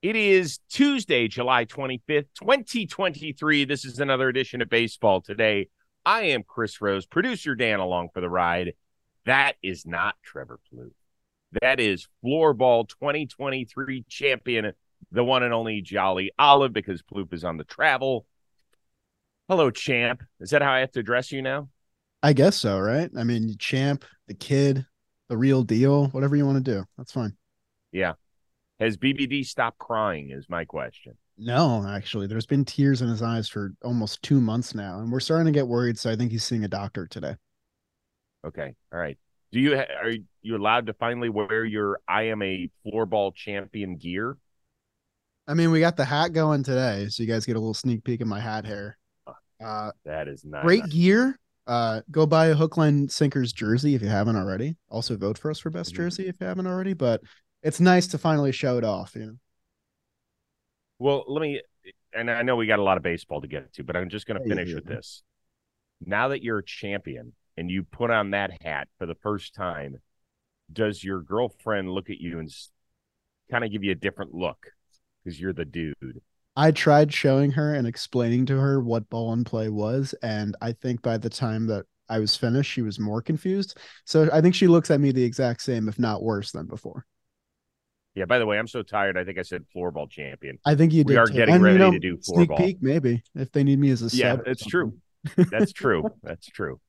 It is Tuesday, July 25th, 2023. This is another edition of Baseball Today. I am Chris Rose, producer Dan along for the ride. That is not Trevor Plouffe. That is Floorball 2023 champion, the one and only Jolly Olive, because Plouffe is on the travel. Hello, champ. Is that how I have to address you now? I guess so, right? I mean, champ, the kid, the real deal, whatever you want to do. That's fine. Yeah. Has BBD stopped crying? Is my question. No, actually, there's been tears in his eyes for almost two months now, and we're starting to get worried. So I think he's seeing a doctor today. Okay, all right. Do you are you allowed to finally wear your "I am a floorball champion" gear? I mean, we got the hat going today, so you guys get a little sneak peek of my hat hair. Uh, that is nice. Great gear. Uh, go buy a Hookline Sinkers jersey if you haven't already. Also, vote for us for best Mm-hmm. jersey if you haven't already. But it's nice to finally show it off. You know. Well, let me, and I know we got a lot of baseball to get to, but I'm just going to finish with this. Now that you're a champion and you put on that hat for the first time, does your girlfriend look at you and kind of give you a different look because you're the dude? I tried showing her and explaining to her what ball and play was, and I think by the time that I was finished, she was more confused. So I think she looks at me the exact same, if not worse, than before. Yeah. By the way, I'm so tired. I think I said floorball champion. I think you Did We are too. getting And, you ready know, to do floorball. sneak peek, maybe if they need me as a Yeah, sub. that's true. That's true. That's true.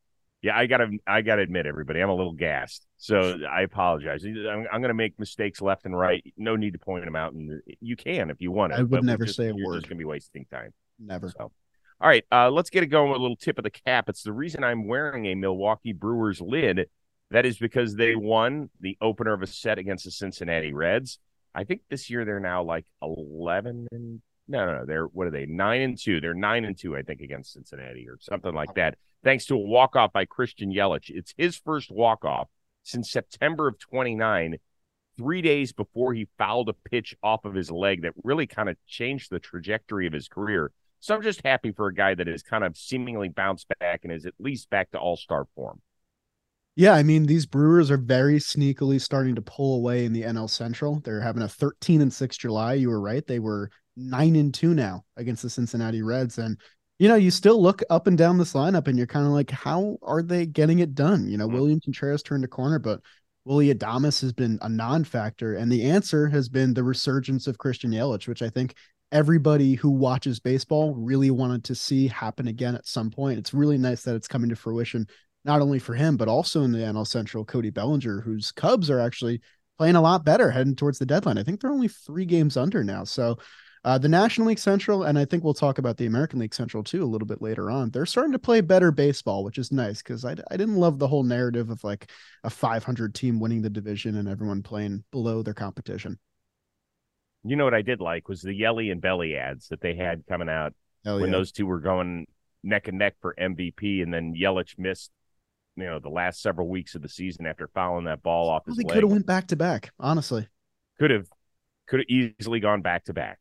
Yeah, I gotta, I gotta admit, everybody, I'm a little gassed. So I apologize. I'm, I'm gonna make mistakes left and right. No need to point them out, and you can if you want to. I would never just- say a you're word. Just gonna be wasting time. Never. So, all right, uh, let's get it going with a little tip of the cap. It's the reason I'm wearing a Milwaukee Brewers lid. That is because they won the opener of a set against the Cincinnati Reds. I think this year they're now like 11 and no, no, no. They're what are they? Nine and two. They're nine and two, I think, against Cincinnati or something like that. Thanks to a walk off by Christian Yelich. It's his first walk off since September of 29, three days before he fouled a pitch off of his leg that really kind of changed the trajectory of his career. So I'm just happy for a guy that has kind of seemingly bounced back and is at least back to all star form. Yeah, I mean these Brewers are very sneakily starting to pull away in the NL Central. They're having a 13 and 6 July. You were right. They were 9 and 2 now against the Cincinnati Reds and you know, you still look up and down this lineup and you're kind of like how are they getting it done? You know, Mhm. William Contreras turned a corner, but Willy Adames has been a non-factor and the answer has been the resurgence of Christian Yelich, which I think everybody who watches baseball really wanted to see happen again at some point. It's really nice that it's coming to fruition not only for him, but also in the NL Central, Cody Bellinger, whose Cubs are actually playing a lot better heading towards the deadline. I think they're only three games under now. So uh, the National League Central, and I think we'll talk about the American League Central too a little bit later on. They're starting to play better baseball, which is nice because I, I didn't love the whole narrative of like a 500 team winning the division and everyone playing below their competition. You know what I did like was the Yelly and Belly ads that they had coming out Hell when yeah. those two were going neck and neck for MVP, and then Yelich missed, you know, the last several weeks of the season after fouling that ball off his They leg. could have went back to back, honestly. could have could have easily gone back to back.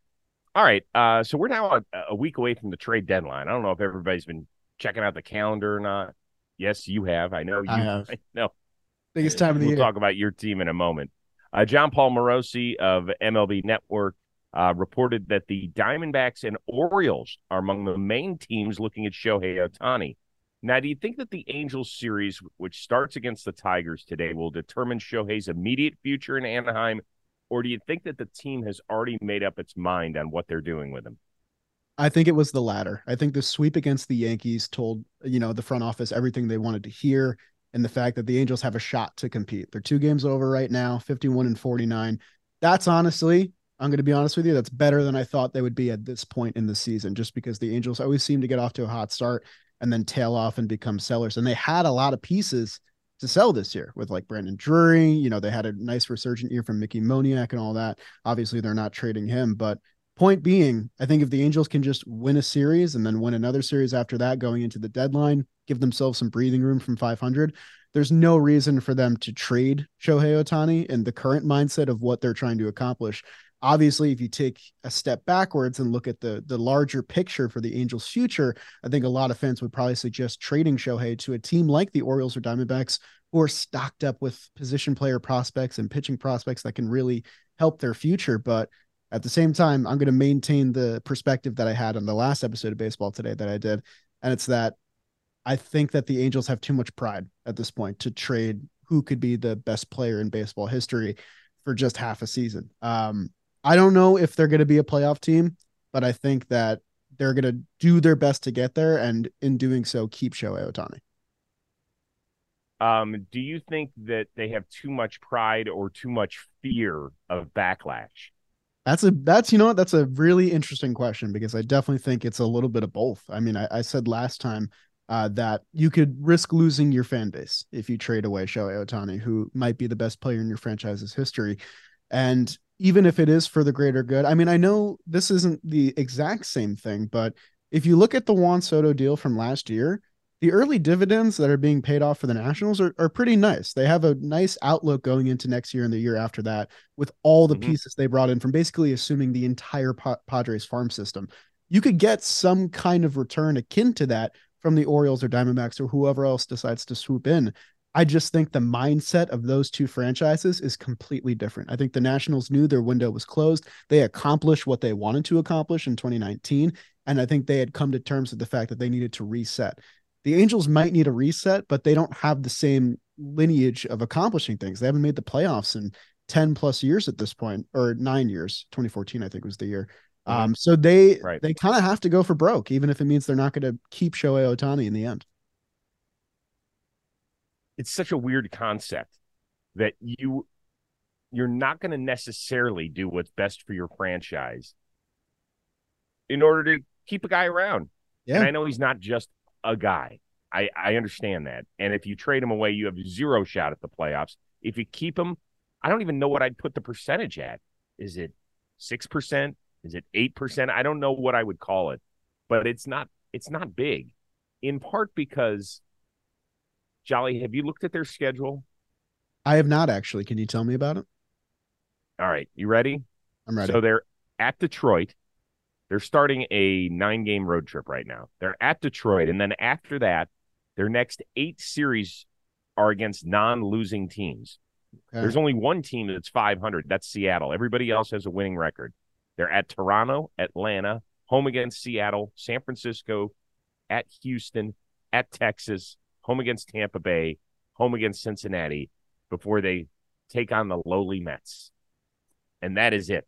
All right, uh, so we're now a, a week away from the trade deadline. I don't know if everybody's been checking out the calendar or not. Yes, you have. I know you. I have. know. Biggest time of the year. we'll talk about your team in a moment. Uh, Jon Paul Morosi of MLB Network uh, reported that the Diamondbacks and Orioles are among the main teams looking at Shohei Ohtani. Now, do you think that the Angels series, which starts against the Tigers today, will determine Shohei's immediate future in Anaheim, or do you think that the team has already made up its mind on what they're doing with him? I think it was the latter. I think the sweep against the Yankees told, you know, the front office everything they wanted to hear and the fact that the Angels have a shot to compete. They're two games over right now, 51 and 49. That's honestly, I'm going to be honest with you, that's better than I thought they would be at this point in the season just because the Angels always seem to get off to a hot start and then tail off and become sellers. And they had a lot of pieces to sell this year with like Brandon Drury, you know, they had a nice resurgent year from Mickey Moniak and all that. Obviously, they're not trading him, but point being, I think if the Angels can just win a series and then win another series after that going into the deadline, give themselves some breathing room from 500, there's no reason for them to trade Shohei Ohtani in the current mindset of what they're trying to accomplish. Obviously, if you take a step backwards and look at the the larger picture for the Angels' future, I think a lot of fans would probably suggest trading Shohei to a team like the Orioles or Diamondbacks, who are stocked up with position player prospects and pitching prospects that can really help their future. But At the same time, I'm going to maintain the perspective that I had on the last episode of baseball today that I did. And it's that I think that the Angels have too much pride at this point to trade who could be the best player in baseball history for just half a season. Um, I don't know if they're going to be a playoff team, but I think that they're going to do their best to get there, and in doing so, keep Shohei Ohtani. Um, do you think that they have too much pride or too much fear of backlash? That's a that's you know what that's a really interesting question because I definitely think it's a little bit of both. I mean, I, I said last time uh, that you could risk losing your fan base if you trade away Shohei Ohtani, who might be the best player in your franchise's history. And even if it is for the greater good, I mean, I know this isn't the exact same thing, but if you look at the Juan Soto deal from last year, the early dividends that are being paid off for the Nationals are, are pretty nice. They have a nice outlook going into next year and the year after that with all the mm-hmm. pieces they brought in from basically assuming the entire Padres farm system. You could get some kind of return akin to that from the Orioles or Diamondbacks or whoever else decides to swoop in. I just think the mindset of those two franchises is completely different. I think the Nationals knew their window was closed. They accomplished what they wanted to accomplish in 2019. And I think they had come to terms with the fact that they needed to reset. The Angels might need a reset, but they don't have the same lineage of accomplishing things. They haven't made the playoffs in 10 plus years at this point, or nine years. 2014, I think, was the year. Mm-hmm. Um, so they right. they kind of have to go for broke, even if it means they're not going to keep Shohei Ohtani in the end. It's such a weird concept that you you're not going to necessarily do what's best for your franchise in order to keep a guy around. Yeah. And I know he's not just a guy. I, I understand that. And if you trade him away, you have zero shot at the playoffs. If you keep him, I don't even know what I'd put the percentage at. Is it 6%, is it 8%? I don't know what I would call it, but it's not it's not big. In part because Jolly, have you looked at their schedule? I have not actually. Can you tell me about it? All right, you ready? I'm ready. So they're at Detroit. They're starting a nine game road trip right now. They're at Detroit. And then after that, their next eight series are against non losing teams. Okay. There's only one team that's 500. That's Seattle. Everybody else has a winning record. They're at Toronto, Atlanta, home against Seattle, San Francisco, at Houston, at Texas, home against Tampa Bay, home against Cincinnati before they take on the lowly Mets. And that is it.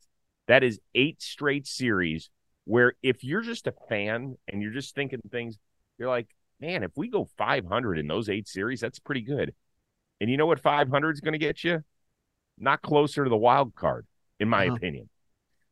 That is eight straight series where if you're just a fan and you're just thinking things, you're like, man, if we go 500 in those eight series, that's pretty good. And you know what 500 is going to get you? Not closer to the wild card, in my uh-huh. opinion.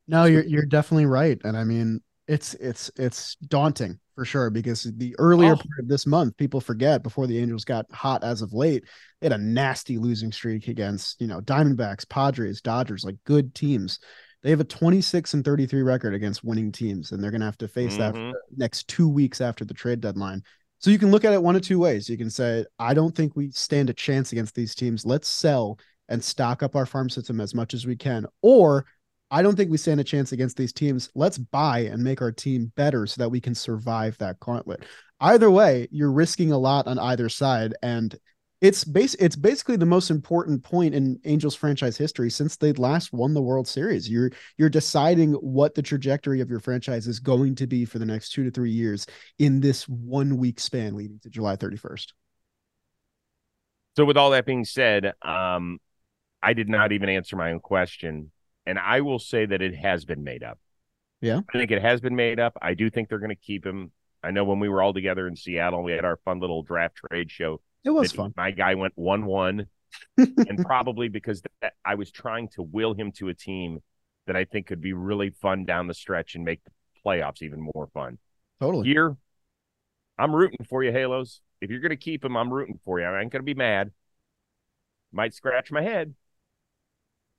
No, you're you're definitely right, and I mean it's it's it's daunting for sure because the earlier oh. part of this month, people forget before the Angels got hot as of late, they had a nasty losing streak against you know Diamondbacks, Padres, Dodgers, like good teams. They have a 26 and 33 record against winning teams, and they're going to have to face mm-hmm. that next two weeks after the trade deadline. So you can look at it one of two ways. You can say, I don't think we stand a chance against these teams. Let's sell and stock up our farm system as much as we can. Or I don't think we stand a chance against these teams. Let's buy and make our team better so that we can survive that gauntlet. Either way, you're risking a lot on either side. And it's base it's basically the most important point in Angels franchise history since they last won the World Series. You're you're deciding what the trajectory of your franchise is going to be for the next two to three years in this one week span leading to July 31st. So with all that being said, um, I did not even answer my own question and I will say that it has been made up. Yeah. I think it has been made up. I do think they're going to keep him. I know when we were all together in Seattle, we had our fun little draft trade show. It was fun. My guy went 1 1. and probably because that, I was trying to will him to a team that I think could be really fun down the stretch and make the playoffs even more fun. Totally. Here, I'm rooting for you, Halos. If you're going to keep him, I'm rooting for you. I ain't going to be mad. Might scratch my head.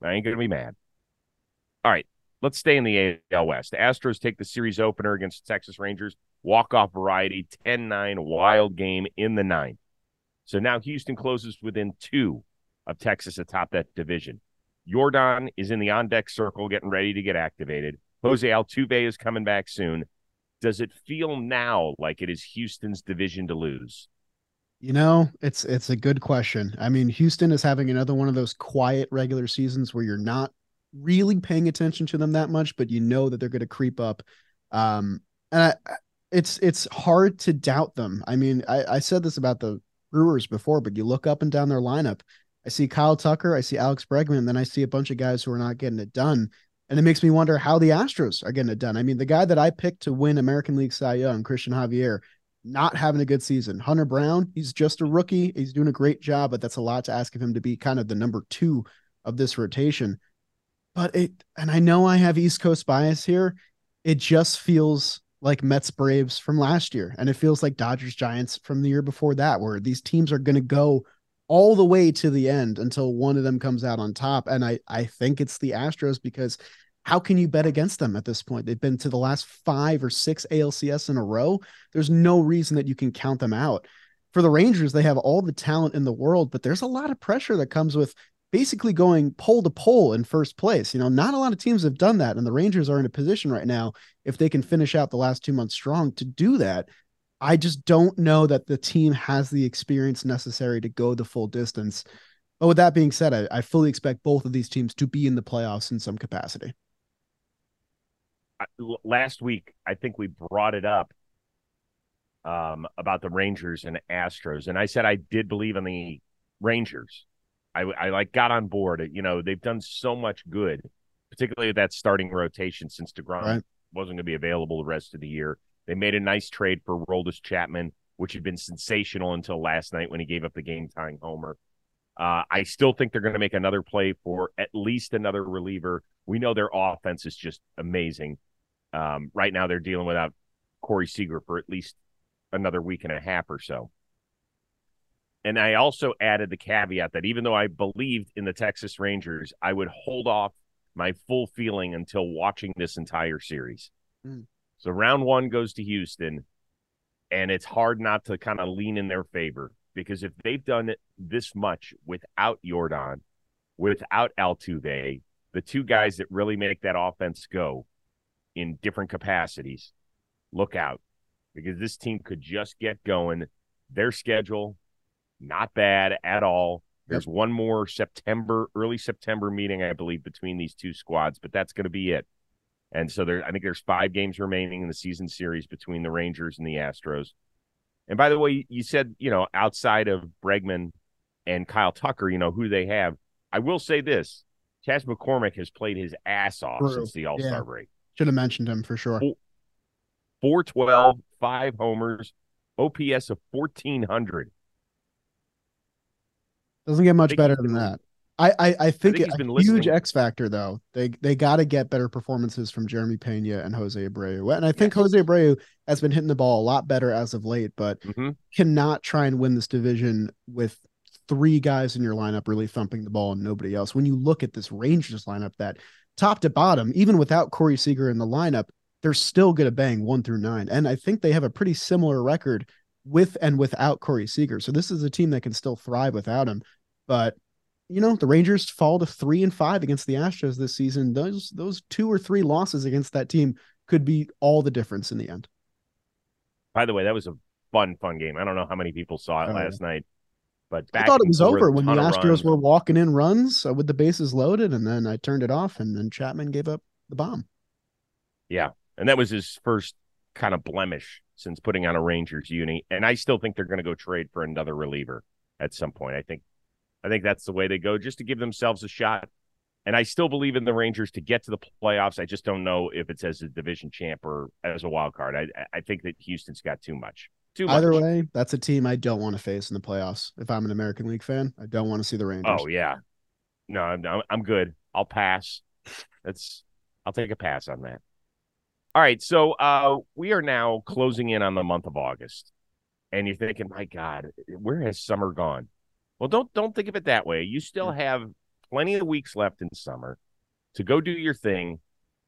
I ain't going to be mad. All right, let's stay in the AL West. The Astros take the series opener against Texas Rangers, walk off variety, 10 9, wild game in the ninth. So now Houston closes within two of Texas atop that division. Yordan is in the on deck circle getting ready to get activated. Jose Altuve is coming back soon. Does it feel now like it is Houston's division to lose? You know, it's it's a good question. I mean, Houston is having another one of those quiet regular seasons where you're not really paying attention to them that much, but you know that they're going to creep up. Um, and I, it's it's hard to doubt them. I mean, I, I said this about the Brewers before, but you look up and down their lineup. I see Kyle Tucker, I see Alex Bregman, and then I see a bunch of guys who are not getting it done. And it makes me wonder how the Astros are getting it done. I mean, the guy that I picked to win American League Cy Young, Cristian Javier, not having a good season. Hunter Brown, he's just a rookie. He's doing a great job, but that's a lot to ask of him to be kind of the number two of this rotation. But it, and I know I have East Coast bias here. It just feels like Mets Braves from last year. And it feels like Dodgers Giants from the year before that, where these teams are going to go all the way to the end until one of them comes out on top. And I, I think it's the Astros because how can you bet against them at this point? They've been to the last five or six ALCS in a row. There's no reason that you can count them out. For the Rangers, they have all the talent in the world, but there's a lot of pressure that comes with basically going pole to pole in first place. You know, not a lot of teams have done that. And the Rangers are in a position right now, if they can finish out the last two months strong, to do that. I just don't know that the team has the experience necessary to go the full distance. But with that being said, I, I fully expect both of these teams to be in the playoffs in some capacity. Last week, I think we brought it up um, about the Rangers and Astros, and I said I did believe in the Rangers. I, I like got on board. You know, they've done so much good, particularly that starting rotation since deGrom right. wasn't going to be available the rest of the year. They made a nice trade for Aroldis Chapman, which had been sensational until last night when he gave up the game tying homer. Uh, I still think they're going to make another play for at least another reliever. We know their offense is just amazing. Um, right now, they're dealing without Corey Seager for at least another week and a half or so. And I also added the caveat that even though I believed in the Texas Rangers, I would hold off my full feeling until watching this entire series. Mm. So round one goes to Houston, and it's hard not to kind of lean in their favor because if they've done this much without Yordan, without Altuve, the two guys that really make that offense go in different capacities, look out because this team could just get going. Their schedule not bad at all. There's yep. one more September, early September meeting, I believe, between these two squads, but that's going to be it. And so there, I think there's five games remaining in the season series between the Rangers and the Astros. And by the way, you said, you know, outside of Bregman and Kyle Tucker, you know, who they have. I will say this Chas McCormick has played his ass off True. since the All Star yeah. break. Should have mentioned him for sure. 412, five homers, OPS of 1400. Doesn't get much better than that. I I, I think, I think a huge X factor though. They they got to get better performances from Jeremy Pena and Jose Abreu, and I think yes. Jose Abreu has been hitting the ball a lot better as of late, but mm-hmm. cannot try and win this division with three guys in your lineup really thumping the ball and nobody else. When you look at this Rangers lineup, that top to bottom, even without Corey Seager in the lineup, they're still going to bang one through nine, and I think they have a pretty similar record with and without Corey Seager. So this is a team that can still thrive without him. But you know, the Rangers fall to three and five against the Astros this season. Those those two or three losses against that team could be all the difference in the end. By the way, that was a fun, fun game. I don't know how many people saw it oh, last night, but I thought it was over when the Astros were walking in runs uh, with the bases loaded, and then I turned it off, and then Chapman gave up the bomb. Yeah, and that was his first kind of blemish since putting on a Rangers uni, and I still think they're going to go trade for another reliever at some point. I think I think that's the way they go, just to give themselves a shot. And I still believe in the Rangers to get to the playoffs. I just don't know if it's as a division champ or as a wild card. I I think that Houston's got too much. Too much. Either way, that's a team I don't want to face in the playoffs. If I'm an American League fan, I don't want to see the Rangers. Oh yeah, no, I'm I'm good. I'll pass. That's I'll take a pass on that. All right, so uh, we are now closing in on the month of August, and you're thinking, my God, where has summer gone? Well, don't don't think of it that way. You still mm. have plenty of weeks left in summer to go do your thing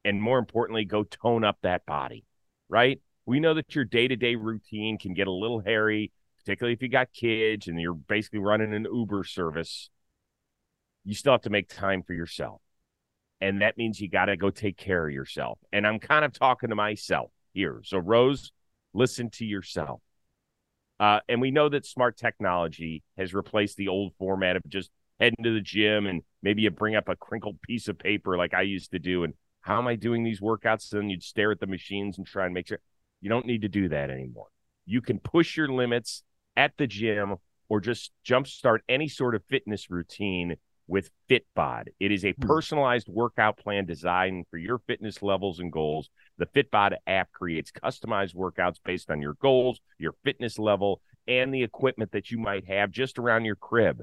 and more importantly go tone up that body, right? We know that your day-to-day routine can get a little hairy, particularly if you got kids and you're basically running an Uber service. You still have to make time for yourself. And that means you got to go take care of yourself. And I'm kind of talking to myself here. So Rose, listen to yourself. Uh, and we know that smart technology has replaced the old format of just heading to the gym and maybe you bring up a crinkled piece of paper like I used to do. And how am I doing these workouts? Then you'd stare at the machines and try and make sure you don't need to do that anymore. You can push your limits at the gym or just jumpstart any sort of fitness routine with Fitbod. It is a hmm. personalized workout plan designed for your fitness levels and goals. The Fitbod app creates customized workouts based on your goals, your fitness level, and the equipment that you might have just around your crib.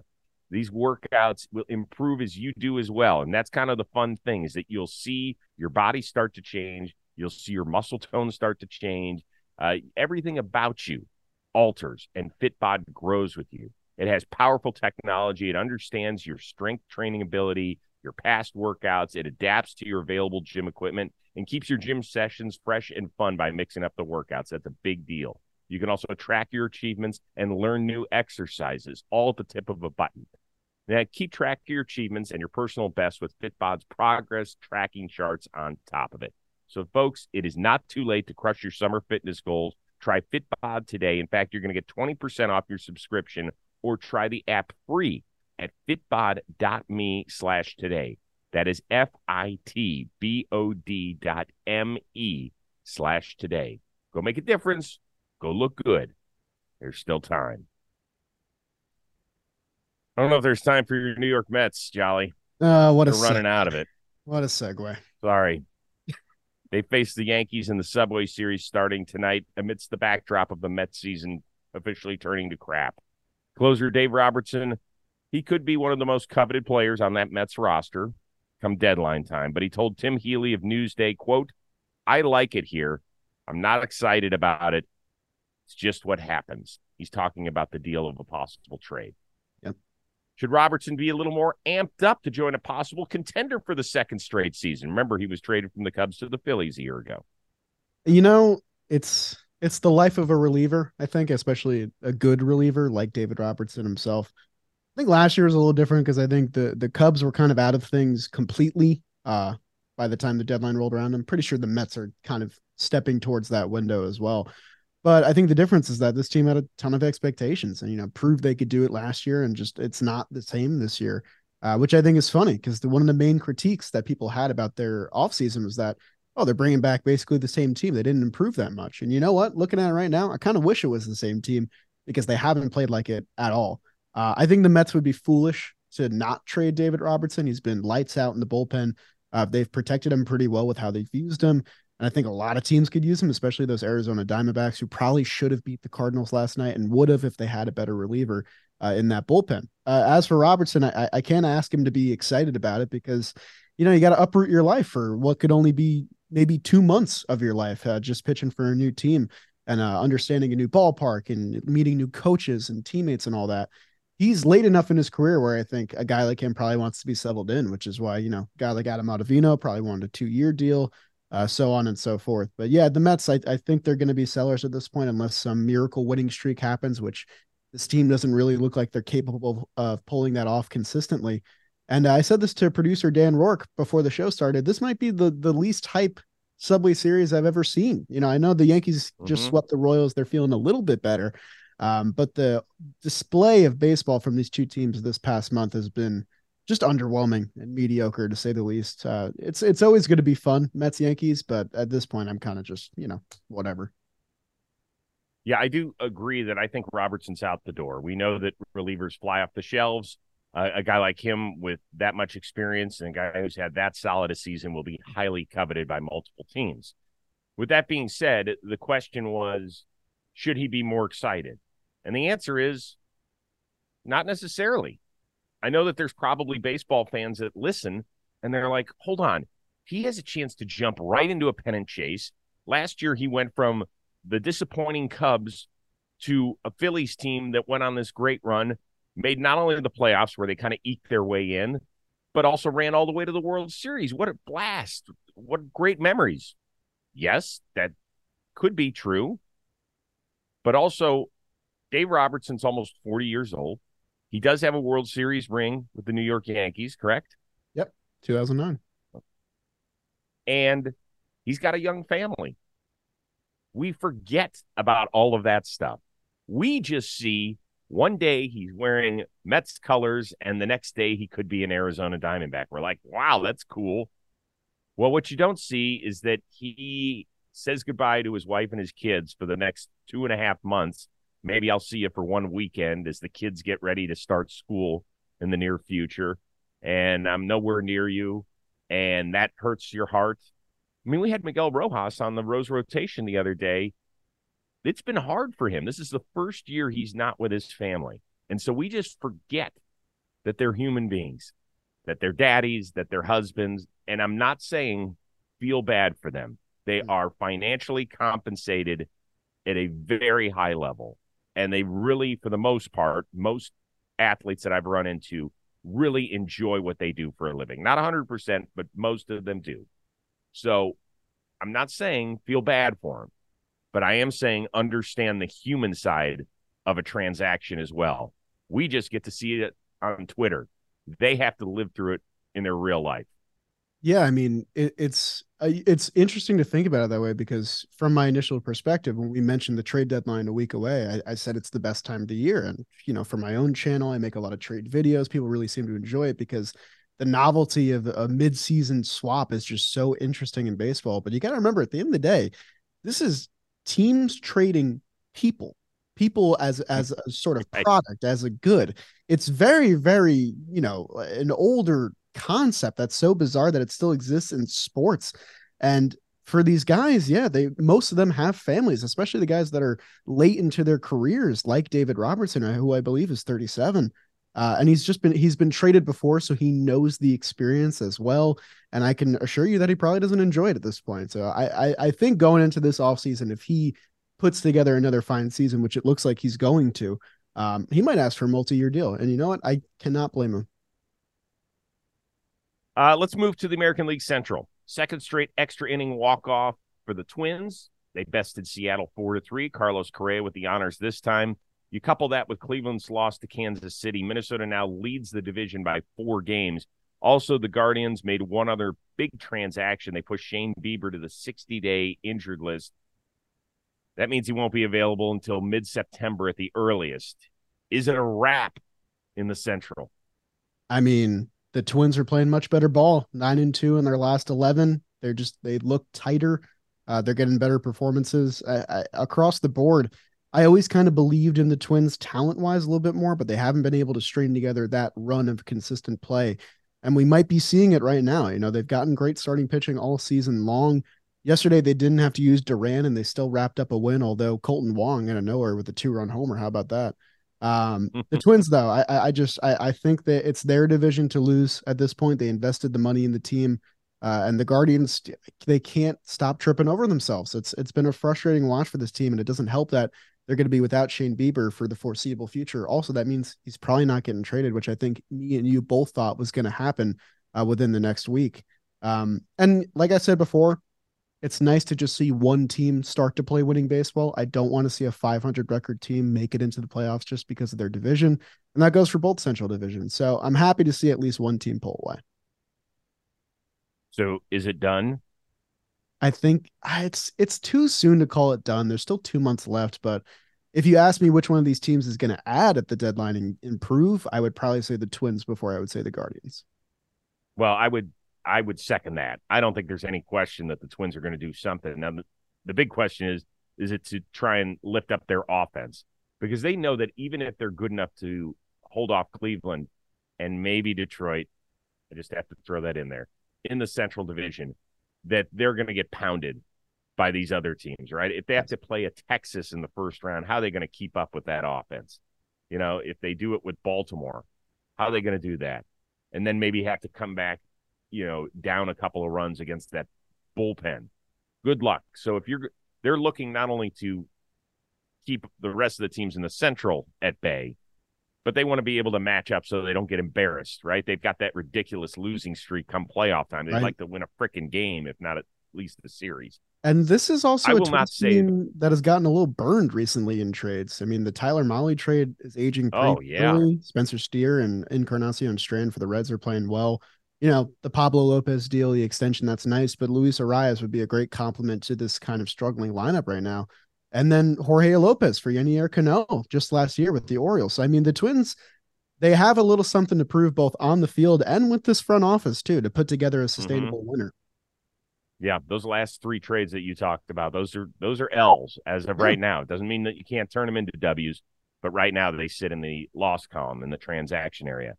These workouts will improve as you do as well. And that's kind of the fun thing is that you'll see your body start to change. You'll see your muscle tone start to change. Uh, everything about you alters and Fitbod grows with you. It has powerful technology. It understands your strength training ability, your past workouts. It adapts to your available gym equipment and keeps your gym sessions fresh and fun by mixing up the workouts. That's a big deal. You can also track your achievements and learn new exercises all at the tip of a button. Now, keep track of your achievements and your personal best with Fitbod's progress tracking charts on top of it. So, folks, it is not too late to crush your summer fitness goals. Try Fitbod today. In fact, you're going to get 20% off your subscription or try the app free at fitbod.me slash today. That is F I T B O D dot M E slash today. Go make a difference. Go look good. There's still time. I don't know if there's time for your New York Mets, Jolly. Uh, what They're a running out of it. What a segue. Sorry. they face the Yankees in the Subway Series starting tonight amidst the backdrop of the Mets season officially turning to crap. Closer Dave Robertson, he could be one of the most coveted players on that Mets roster come deadline time, but he told Tim Healey of Newsday, quote, I like it here. I'm not excited about it. It's just what happens. He's talking about the deal of a possible trade. Should Robertson be a little more amped up to join a possible contender for the second straight season? Remember, he was traded from the Cubs to the Phillies a year ago. You know, it's it's the life of a reliever, I think, especially a good reliever like David Robertson himself. I think last year was a little different because I think the the Cubs were kind of out of things completely uh, by the time the deadline rolled around. I'm pretty sure the Mets are kind of stepping towards that window as well. But I think the difference is that this team had a ton of expectations and, you know, proved they could do it last year and just it's not the same this year, uh, which I think is funny because one of the main critiques that people had about their offseason was that, oh, they're bringing back basically the same team. They didn't improve that much. And you know what? Looking at it right now, I kind of wish it was the same team because they haven't played like it at all. Uh, I think the Mets would be foolish to not trade David Robertson. He's been lights out in the bullpen. Uh, they've protected him pretty well with how they've used him. And I think a lot of teams could use him, especially those Arizona Diamondbacks who probably should have beat the Cardinals last night and would have if they had a better reliever uh, in that bullpen. Uh, as for Robertson, I, I can't ask him to be excited about it because, you know, you got to uproot your life for what could only be maybe two months of your life uh, just pitching for a new team and uh, understanding a new ballpark and meeting new coaches and teammates and all that. He's late enough in his career where I think a guy like him probably wants to be settled in, which is why, you know, guy like Adam Ottavino probably wanted a two year deal uh, so on and so forth. But yeah, the Mets, I, I think they're going to be sellers at this point unless some miracle winning streak happens, which this team doesn't really look like they're capable of pulling that off consistently. And I said this to producer Dan Rourke before the show started. This might be the the least hype Subway Series I've ever seen. You know, I know the Yankees mm-hmm. just swept the Royals; they're feeling a little bit better, um, but the display of baseball from these two teams this past month has been just underwhelming and mediocre to say the least. Uh, it's it's always going to be fun, Mets Yankees, but at this point, I'm kind of just you know whatever. Yeah, I do agree that I think Robertson's out the door. We know that relievers fly off the shelves. Uh, a guy like him with that much experience and a guy who's had that solid a season will be highly coveted by multiple teams. With that being said, the question was, should he be more excited? And the answer is not necessarily. I know that there's probably baseball fans that listen and they're like, hold on, he has a chance to jump right into a pennant chase. Last year, he went from the disappointing Cubs to a Phillies team that went on this great run, made not only the playoffs where they kind of eked their way in, but also ran all the way to the World Series. What a blast! What great memories. Yes, that could be true. But also, Dave Robertson's almost 40 years old. He does have a World Series ring with the New York Yankees, correct? Yep, 2009. And he's got a young family. We forget about all of that stuff. We just see One day he's wearing Mets colors, and the next day he could be an Arizona Diamondback. We're like, wow, that's cool. Well, what you don't see is that he says goodbye to his wife and his kids for the next two and a half months. Maybe I'll see you for one weekend as the kids get ready to start school in the near future. And I'm nowhere near you. And that hurts your heart. I mean, we had Miguel Rojas on the Rose rotation the other day it's been hard for him. This is the first year he's not with his family. And so we just forget that they're human beings, that they're daddies, that they're husbands. And I'm not saying feel bad for them. They mm. are financially compensated at a very high level. And they really, for the most part, most athletes that I've run into really enjoy what they do for a living. Not 100%, but most of them do. So I'm not saying feel bad for them but I am saying understand the human side of a transaction as well. We just get to see it on Twitter. They have to live through it in their real life. Yeah, I mean, it, it's uh, it's interesting to think about it that way because from my initial perspective, when we mentioned the trade deadline a week away, I, I said it's the best time of the year, and you know, for my own channel, I make a lot of trade videos. People really seem to enjoy it because the novelty of a mid-season swap is just so interesting in baseball. But you got to remember, at the end of the day, this is teams trading people people as as a sort of product as a good. It's very very you know an older concept that's so bizarre that it still exists in sports. And for these guys yeah they most of them have families especially the guys that are late into their careers like david robertson who i believe is 37 uh, and he's just been he's been traded before, so he knows the experience as well. And I can assure you that he probably doesn't enjoy it at this point. So I I, I think going into this offseason, if he puts together another fine season, which it looks like he's going to, um, he might ask for a multi-year deal. And you know what? I cannot blame him. Uh, let's move to the American League Central. Second straight extra inning walk off for the Twins. They bested Seattle four to three. Carlos Correa with the honors this time. You couple that with Cleveland's loss to Kansas City. Minnesota now leads the division by four games. Also, the Guardians made one other big transaction. They pushed Shane Bieber to the 60 day injured list. That means he won't be available until mid September at the earliest. Is it a wrap in the Central? I mean, the Twins are playing much better ball, nine and two in their last 11. They're just, they look tighter. Uh, they're getting better performances uh, uh, across the board. I always kind of believed in the Twins talent wise a little bit more, but they haven't been able to string together that run of consistent play. And we might be seeing it right now. You know, they've gotten great starting pitching all season long. Yesterday, they didn't have to use Duran and they still wrapped up a win, although Kolten Wong out of nowhere with a two run homer. How about that? Um, the Twins, though, I, I just I, I think that it's their division to lose at this point. They invested the money in the team. Uh, and the Guardians, they can't stop tripping over themselves. It's it's been a frustrating watch for this team, and it doesn't help that they're going to be without Shane Bieber for the foreseeable future. Also, that means he's probably not getting traded, which I think me and you both thought was going to happen uh, within the next week. Um, and like I said before, it's nice to just see one team start to play winning baseball. I don't want to see a 500 record team make it into the playoffs just because of their division. And that goes for both central divisions. So I'm happy to see at least one team pull away. So is it done? I think it's it's too soon to call it done. There's still two months left, but if you ask me which one of these teams is going to add at the deadline and improve, I would probably say the Twins before I would say the Guardians. Well, I would I would second that. I don't think there's any question that the Twins are going to do something. Now, the, the big question is is it to try and lift up their offense because they know that even if they're good enough to hold off Cleveland and maybe Detroit, I just have to throw that in there in the Central Division, that they're going to get pounded by these other teams, right? If they have to play a Texas in the first round, how are they going to keep up with that offense? You know, if they do it with Baltimore, how are they going to do that? And then maybe have to come back, you know, down a couple of runs against that bullpen. Good luck. So if you're, they're looking not only to keep the rest of the teams in the Central at bay, but they want to be able to match up so they don't get embarrassed, right? They've got that ridiculous losing streak come playoff time. They'd right. like to win a freaking game, if not at least the series. And this is also I a not say that has gotten a little burned recently in trades. I mean, the Tyler Mahle trade is aging pretty oh, yeah. Early. Spencer Steer and Encarnacion Strand for the Reds are playing well. You know, the Pablo Lopez deal, the extension, that's nice, but Luis Arraez would be a great complement to this kind of struggling lineup right now. And then Jorge Lopez for Yennier Cano just last year with the Orioles. So, I mean, the Twins, they have a little something to prove both on the field and with this front office, too, to put together a Mm-hmm. sustainable winner. Yeah, those last three trades that you talked about, those are those are L's as of right now. It doesn't mean that you can't turn them into W's, but right now they sit in the loss column in the transaction area.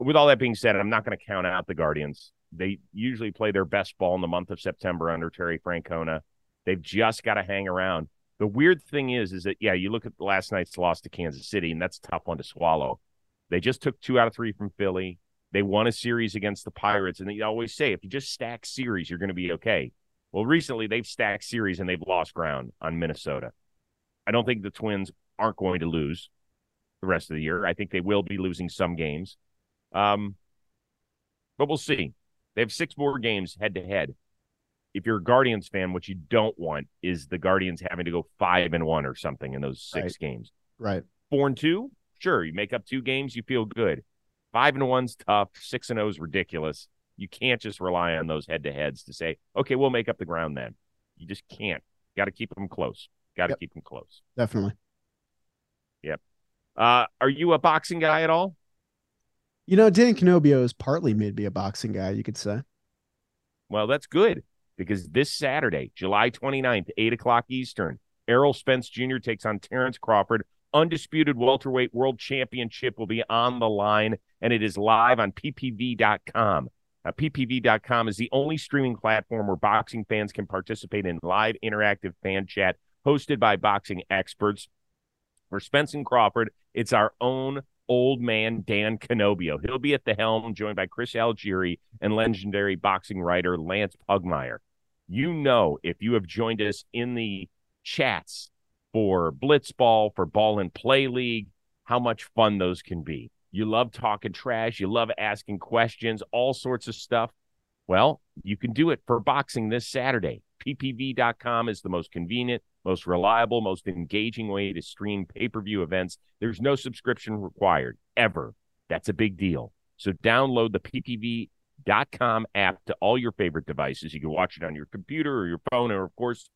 With all that being said, I'm not going to count out the Guardians. They usually play their best ball in the month of September under Terry Francona. They've just got to hang around. The weird thing is, is that yeah, you look at last night's loss to Kansas City, and that's a tough one to swallow. They just took two out of three from Philly. They won a series against the Pirates, and they always say if you just stack series, you're going to be okay. Well, recently they've stacked series and they've lost ground on Minnesota. I don't think the Twins aren't going to lose the rest of the year. I think they will be losing some games, um, but we'll see. They have six more games head to head. If you're a Guardians fan, what you don't want is the Guardians having to go five and one or something in those six games. Right. Four and two, sure, you make up two games, you feel good. Five and one's tough. Six and O is ridiculous. You can't just rely on those head to heads to say, okay, we'll make up the ground then. You just can't. Got to keep them close. Got to Yep. keep them close. Definitely. Yep. Uh, are you a boxing guy at all? You know, Dan Canobbio is partly made me a boxing guy, you could say. Well, that's good because this Saturday, July 29th, 8 o'clock Eastern, Errol Spence Jr. takes on Terrence Crawford. Undisputed welterweight world championship will be on the line, and it is live on ppv.com. Uh, ppv.com is the only streaming platform where boxing fans can participate in live interactive fan chat hosted by boxing experts. For Spence and Crawford, it's our own old man Dan Canobbio. He'll be at the helm, joined by Chris Algieri and legendary boxing writer Lance Pugmire. You know, if you have joined us in the chats for Blitzball, for Ball and Play League, how much fun those can be. You love talking trash, you love asking questions, all sorts of stuff. Well, you can do it for boxing this Saturday. PPV.com is the most convenient, most reliable, most engaging way to stream pay per view events. There's no subscription required ever. That's a big deal. So download the PPV.com app to all your favorite devices. You can watch it on your computer or your phone, or of course,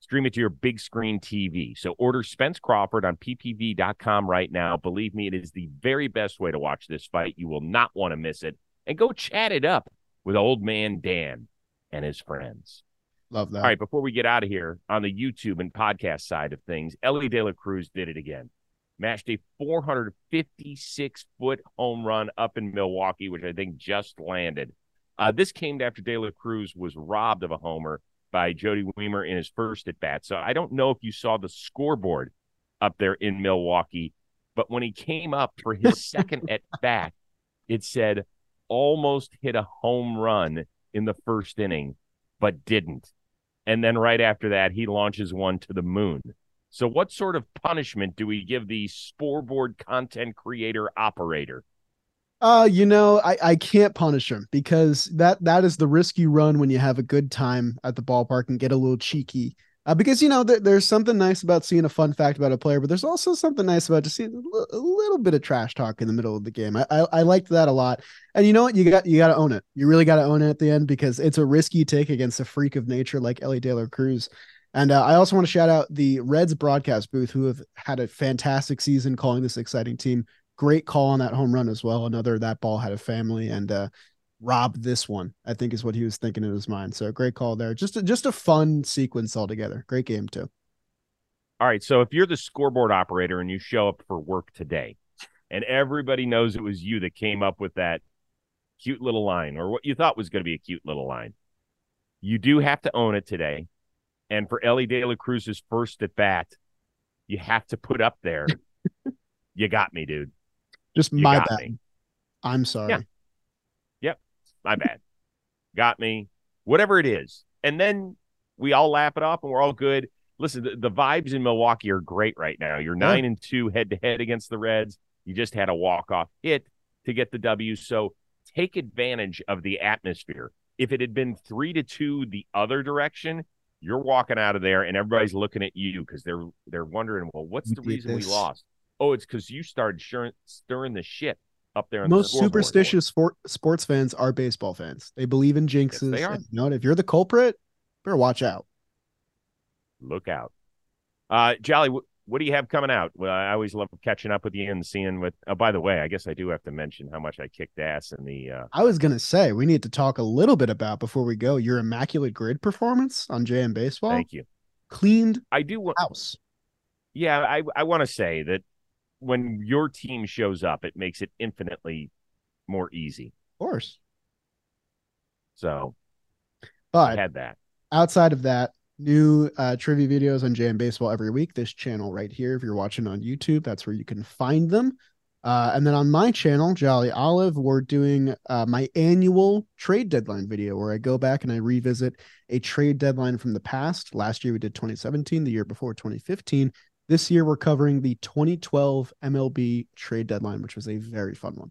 stream it to your big screen TV. So order Spence Crawford on PPV.com right now. Believe me, it is the very best way to watch this fight. You will not want to miss it. And go chat it up with old man Dan and his friends. Love that. All right, before we get out of here on the YouTube and podcast side of things, Elly De La Cruz did it again. Mashed a 456 foot home run up in Milwaukee, which I think just landed. Uh, this came after De La Cruz was robbed of a homer by Joey Wiemer in his first at bat. So I don't know if you saw the scoreboard up there in Milwaukee, but when he came up for his second at bat, it said almost hit a home run in the first inning, but didn't. And then right after that, he launches one to the moon. So, what sort of punishment do we give the scoreboard content creator operator? Uh, you know, I, I can't punish him because that that is the risk you run when you have a good time at the ballpark and get a little cheeky. Uh, because you know there, there's something nice about seeing a fun fact about a player, but there's also something nice about just seeing a little, bit of trash talk in the middle of the game. I, I I liked that a lot. And you know what? You got you got to own it. You really got to own it at the end because it's a risky take against a freak of nature like Elly La Cruz. And uh, I also want to shout out the Reds broadcast booth who have had a fantastic season calling this exciting team great call on that home run as well. Another that ball had a family and uh robbed this one, I think is what he was thinking in his mind. So great call there. Just a, just a fun sequence altogether. Great game too. All right. So, if you're the scoreboard operator and you show up for work today, and everybody knows it was you that came up with that cute little line or what you thought was going to be a cute little line, you do have to own it today. And for Elly De La Cruz's first at bat, you have to put up there. you got me, dude. Just You my bad. me. I'm sorry. Yeah. Yep. My bad. Got me. Whatever it is. And then we all laugh it off and we're all good. Listen, the, the vibes in Milwaukee are great right now. You're Yeah. nine and two head to head against the Reds. You just had a walk off hit to get the W. So take advantage of the atmosphere. If it had been three to two the other direction, you're walking out of there and everybody's looking at you because they're they're wondering, well, what's Who the reason this? we lost? Oh, it's because you started sure, stirring the shit up there. On the Most scoreboard. superstitious sport, sports fans are baseball fans. They believe in jinxes. they are. know, if you're the culprit, better watch out. Look out. Uh, Jolly, what do you have coming out? Well, I always love catching up with you and seeing what. Oh, by the way, I guess I do have to mention how much I kicked ass in the. Uh, I was gonna say we need to talk a little bit about before we go your immaculate grid performance on JM Baseball. thank you. Cleaned I do want. house. Yeah, I I want to say that when your team shows up, it makes it infinitely more easy. Of course. So I But had that. outside of that, new uh, trivia videos on JM Baseball every week. This channel right here, if you're watching on YouTube, that's where you can find them. Uh, and then on my channel, Jolly Olive, we're doing uh, my annual trade deadline video where I go back and I revisit a trade deadline from the past. Last year we did 2017, the year before 2015. This year we're covering the 2012 MLB trade deadline, which was a very fun one.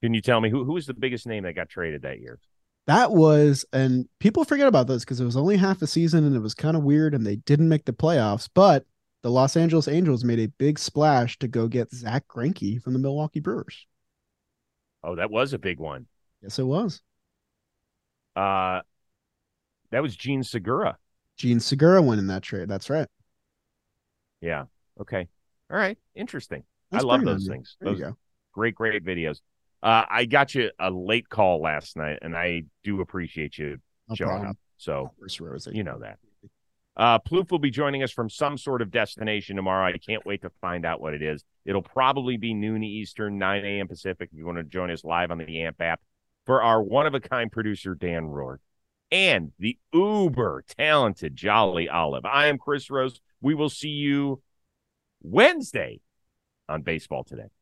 Can you tell me who who was the biggest name that got traded that year? That was, and people forget about this because it was only half a season and it was kind of weird and they didn't make the playoffs. But the Los Angeles Angels made a big splash to go get Zack Greinke from the Milwaukee Brewers. Oh, that was a big one. Yes, it was. Uh, that was Jean Segura. Jean Segura went in that trade. That's right. Yeah. Okay. All right. Interesting. That's I love those handy. things. There Those great, great videos. Uh, I got you a late call last night, and I do appreciate you No showing problem. up. So First row is a- you know that. Uh, Plouffe will be joining us from some sort of destination tomorrow. I can't wait to find out what it is. It'll probably be noon Eastern, 9 a.m. Pacific if you want to join us live on the AMP app for our one of a kind producer, Dan Rourke, and the uber talented Jolly Olive. I am Chris Rose. We will see you Wednesday on Baseball Today.